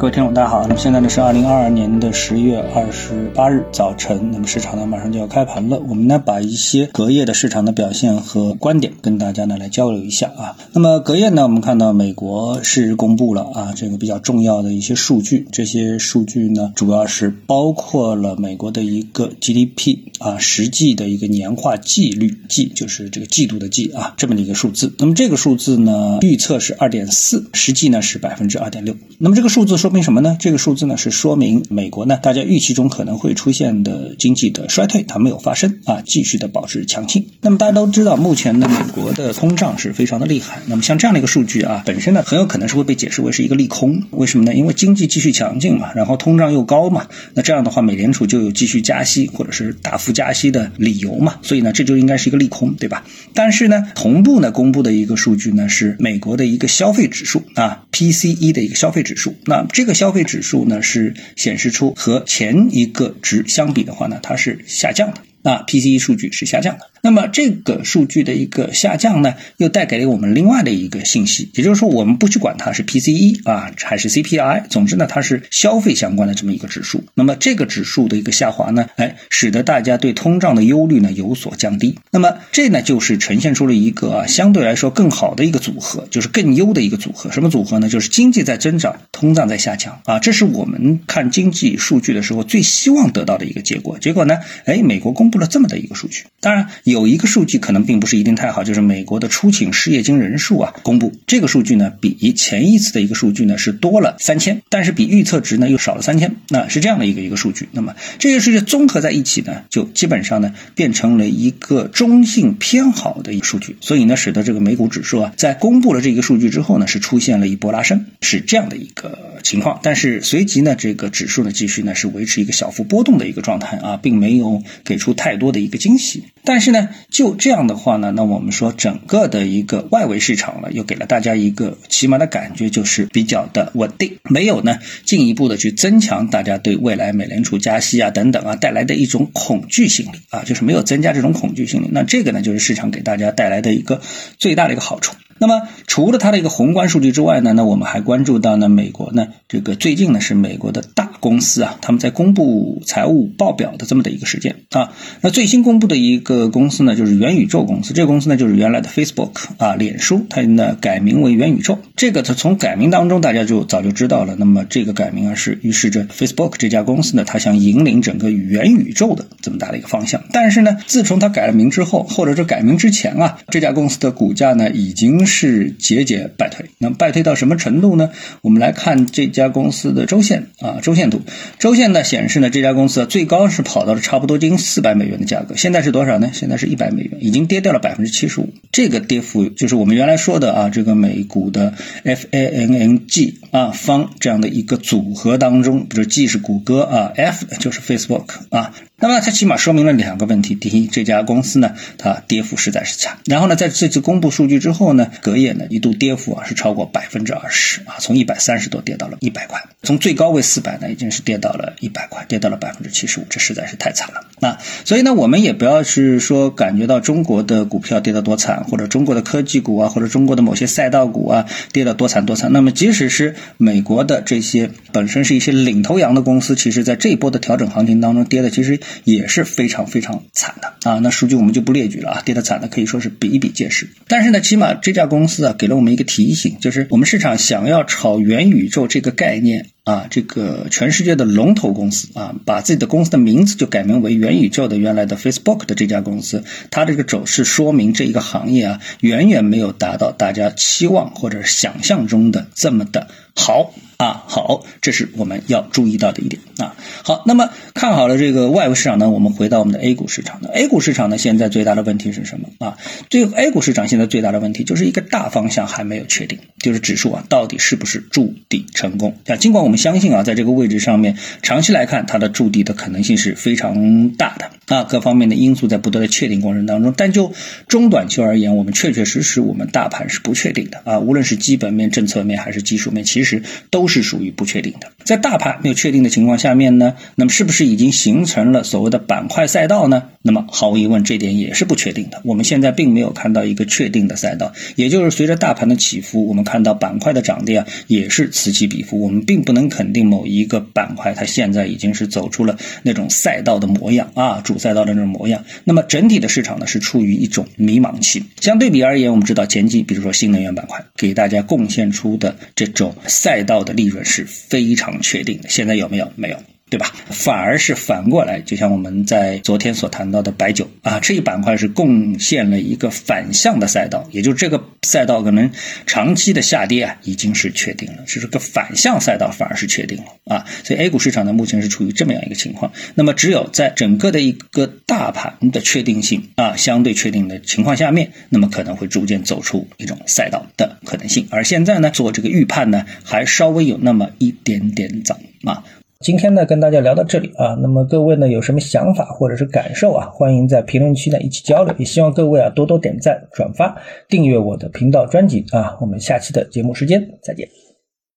各位听众，大家好。那么现在呢是二零二二年的十月二十八日早晨，那么市场呢马上就要开盘了。我们呢把一些隔夜的市场的表现和观点跟大家呢来交流一下啊。那么隔夜呢，我们看到美国是公布了啊这个比较重要的一些数据，这些数据呢主要是包括了美国的一个 GDP 啊实际的一个年化季率季，就是这个季度的季啊这么的一个数字。那么这个数字呢预测是二点四，实际呢是百分之二点六。那么这个数字说。为什么呢？这个数字呢是说明美国呢，大家预期中可能会出现的经济的衰退，它没有发生啊，继续的保持强劲。那么大家都知道，目前呢，美国的通胀是非常的厉害。那么像这样的一个数据啊，本身呢很有可能是会被解释为是一个利空。为什么呢？因为经济继续强劲嘛，然后通胀又高嘛，那这样的话，美联储就有继续加息或者是大幅加息的理由嘛。所以呢，这就应该是一个利空，对吧？但是呢，同步呢公布的一个数据呢是美国的一个消费指数啊，PCE 的一个消费指数。那这个消费指数呢，是显示出和前一个值相比的话呢，它是下降的。那 PCE 数据是下降的。那么这个数据的一个下降呢，又带给了我们另外的一个信息，也就是说，我们不去管它是 PCE 啊还是 CPI，总之呢，它是消费相关的这么一个指数。那么这个指数的一个下滑呢，哎，使得大家对通胀的忧虑呢有所降低。那么这呢，就是呈现出了一个啊相对来说更好的一个组合，就是更优的一个组合。什么组合呢？就是经济在增长，通胀在下降啊，这是我们看经济数据的时候最希望得到的一个结果。结果呢，哎，美国公公布了这么的一个数据，当然。有一个数据可能并不是一定太好，就是美国的出请失业金人数啊，公布这个数据呢，比前一次的一个数据呢是多了三千，但是比预测值呢又少了三千，那是这样的一个一个数据。那么这些数据综合在一起呢，就基本上呢变成了一个中性偏好的一个数据，所以呢，使得这个美股指数啊，在公布了这个数据之后呢，是出现了一波拉升，是这样的一个情况。但是随即呢，这个指数呢继续呢是维持一个小幅波动的一个状态啊，并没有给出太多的一个惊喜。但是呢，就这样的话呢，那我们说整个的一个外围市场呢，又给了大家一个起码的感觉，就是比较的稳定，没有呢进一步的去增强大家对未来美联储加息啊等等啊带来的一种恐惧心理啊，就是没有增加这种恐惧心理。那这个呢，就是市场给大家带来的一个最大的一个好处。那么除了它的一个宏观数据之外呢，那我们还关注到呢，美国呢这个最近呢是美国的大公司啊，他们在公布财务报表的这么的一个时间啊。那最新公布的一个公司呢，就是元宇宙公司。这个公司呢就是原来的 Facebook 啊，脸书，它呢改名为元宇宙。这个它从改名当中大家就早就知道了。那么这个改名啊是预示着 Facebook 这家公司呢，它想引领整个元宇宙的这么大的一个方向。但是呢，自从它改了名之后，或者说改名之前啊，这家公司的股价呢已经。是节节败退，那败退到什么程度呢？我们来看这家公司的周线啊，周线周线呢显示呢，这家公司最高是跑到了差不多近四百美元的价格，现在是多少呢？现在是一百美元，已经跌掉了百分之七十五。这个跌幅就是我们原来说的啊，这个美股的 F A N N G 啊方这样的一个组合当中，比如 G 是谷歌啊，F 就是 Facebook 啊。那么它起码说明了两个问题：第一，这家公司呢，它跌幅实在是惨；然后呢，在这次公布数据之后呢，隔夜呢一度跌幅啊是超过百分之二十啊，从一百三十多跌到了一百块，从最高位四百呢已经是跌到了一百块，跌到了百分之七十五，这实在是太惨了啊！所以呢，我们也不要是说感觉到中国的股票跌得多惨，或者中国的科技股啊，或者中国的某些赛道股啊跌得多惨多惨。那么即使是美国的这些本身是一些领头羊的公司，其实在这一波的调整行情当中跌的其实。也是非常非常惨的啊！那数据我们就不列举了啊，跌得惨的可以说是比比皆是。但是呢，起码这家公司啊，给了我们一个提醒，就是我们市场想要炒元宇宙这个概念啊，这个全世界的龙头公司啊，把自己的公司的名字就改名为元宇宙的原来的 Facebook 的这家公司，它这个走势说明这一个行业啊，远远没有达到大家期望或者想象中的这么的好。啊，好，这是我们要注意到的一点啊。好，那么看好了这个外围市场呢，我们回到我们的 A 股市场。那 A 股市场呢，现在最大的问题是什么啊？最 A 股市场现在最大的问题就是一个大方向还没有确定，就是指数啊到底是不是筑底成功？啊，尽管我们相信啊，在这个位置上面，长期来看它的筑底的可能性是非常大的啊。各方面的因素在不断的确定过程当中，但就中短期而言，我们确确实实我们大盘是不确定的啊。无论是基本面、政策面还是技术面，其实都。是属于不确定的在大盘没有确定的情况下面呢，那么是不是已经形成了所谓的板块赛道呢？那么毫无疑问，这点也是不确定的。我们现在并没有看到一个确定的赛道，也就是随着大盘的起伏，我们看到板块的涨跌啊也是此起彼伏。我们并不能肯定某一个板块它现在已经是走出了那种赛道的模样啊，主赛道的那种模样。那么整体的市场呢是处于一种迷茫期。相对比而言，我们知道前期比如说新能源板块给大家贡献出的这种赛道的利润是非常确定的。现在有没有？没有。对吧？反而是反过来，就像我们在昨天所谈到的白酒啊，这一板块是贡献了一个反向的赛道，也就是这个赛道可能长期的下跌啊，已经是确定了，这是个反向赛道反而是确定了啊。所以 A 股市场呢，目前是处于这么样一个情况。那么只有在整个的一个大盘的确定性啊相对确定的情况下面，那么可能会逐渐走出一种赛道的可能性。而现在呢，做这个预判呢，还稍微有那么一点点早啊。今天呢，跟大家聊到这里啊，那么各位呢有什么想法或者是感受啊，欢迎在评论区呢一起交流，也希望各位啊多多点赞、转发、订阅我的频道专辑啊，我们下期的节目时间再见。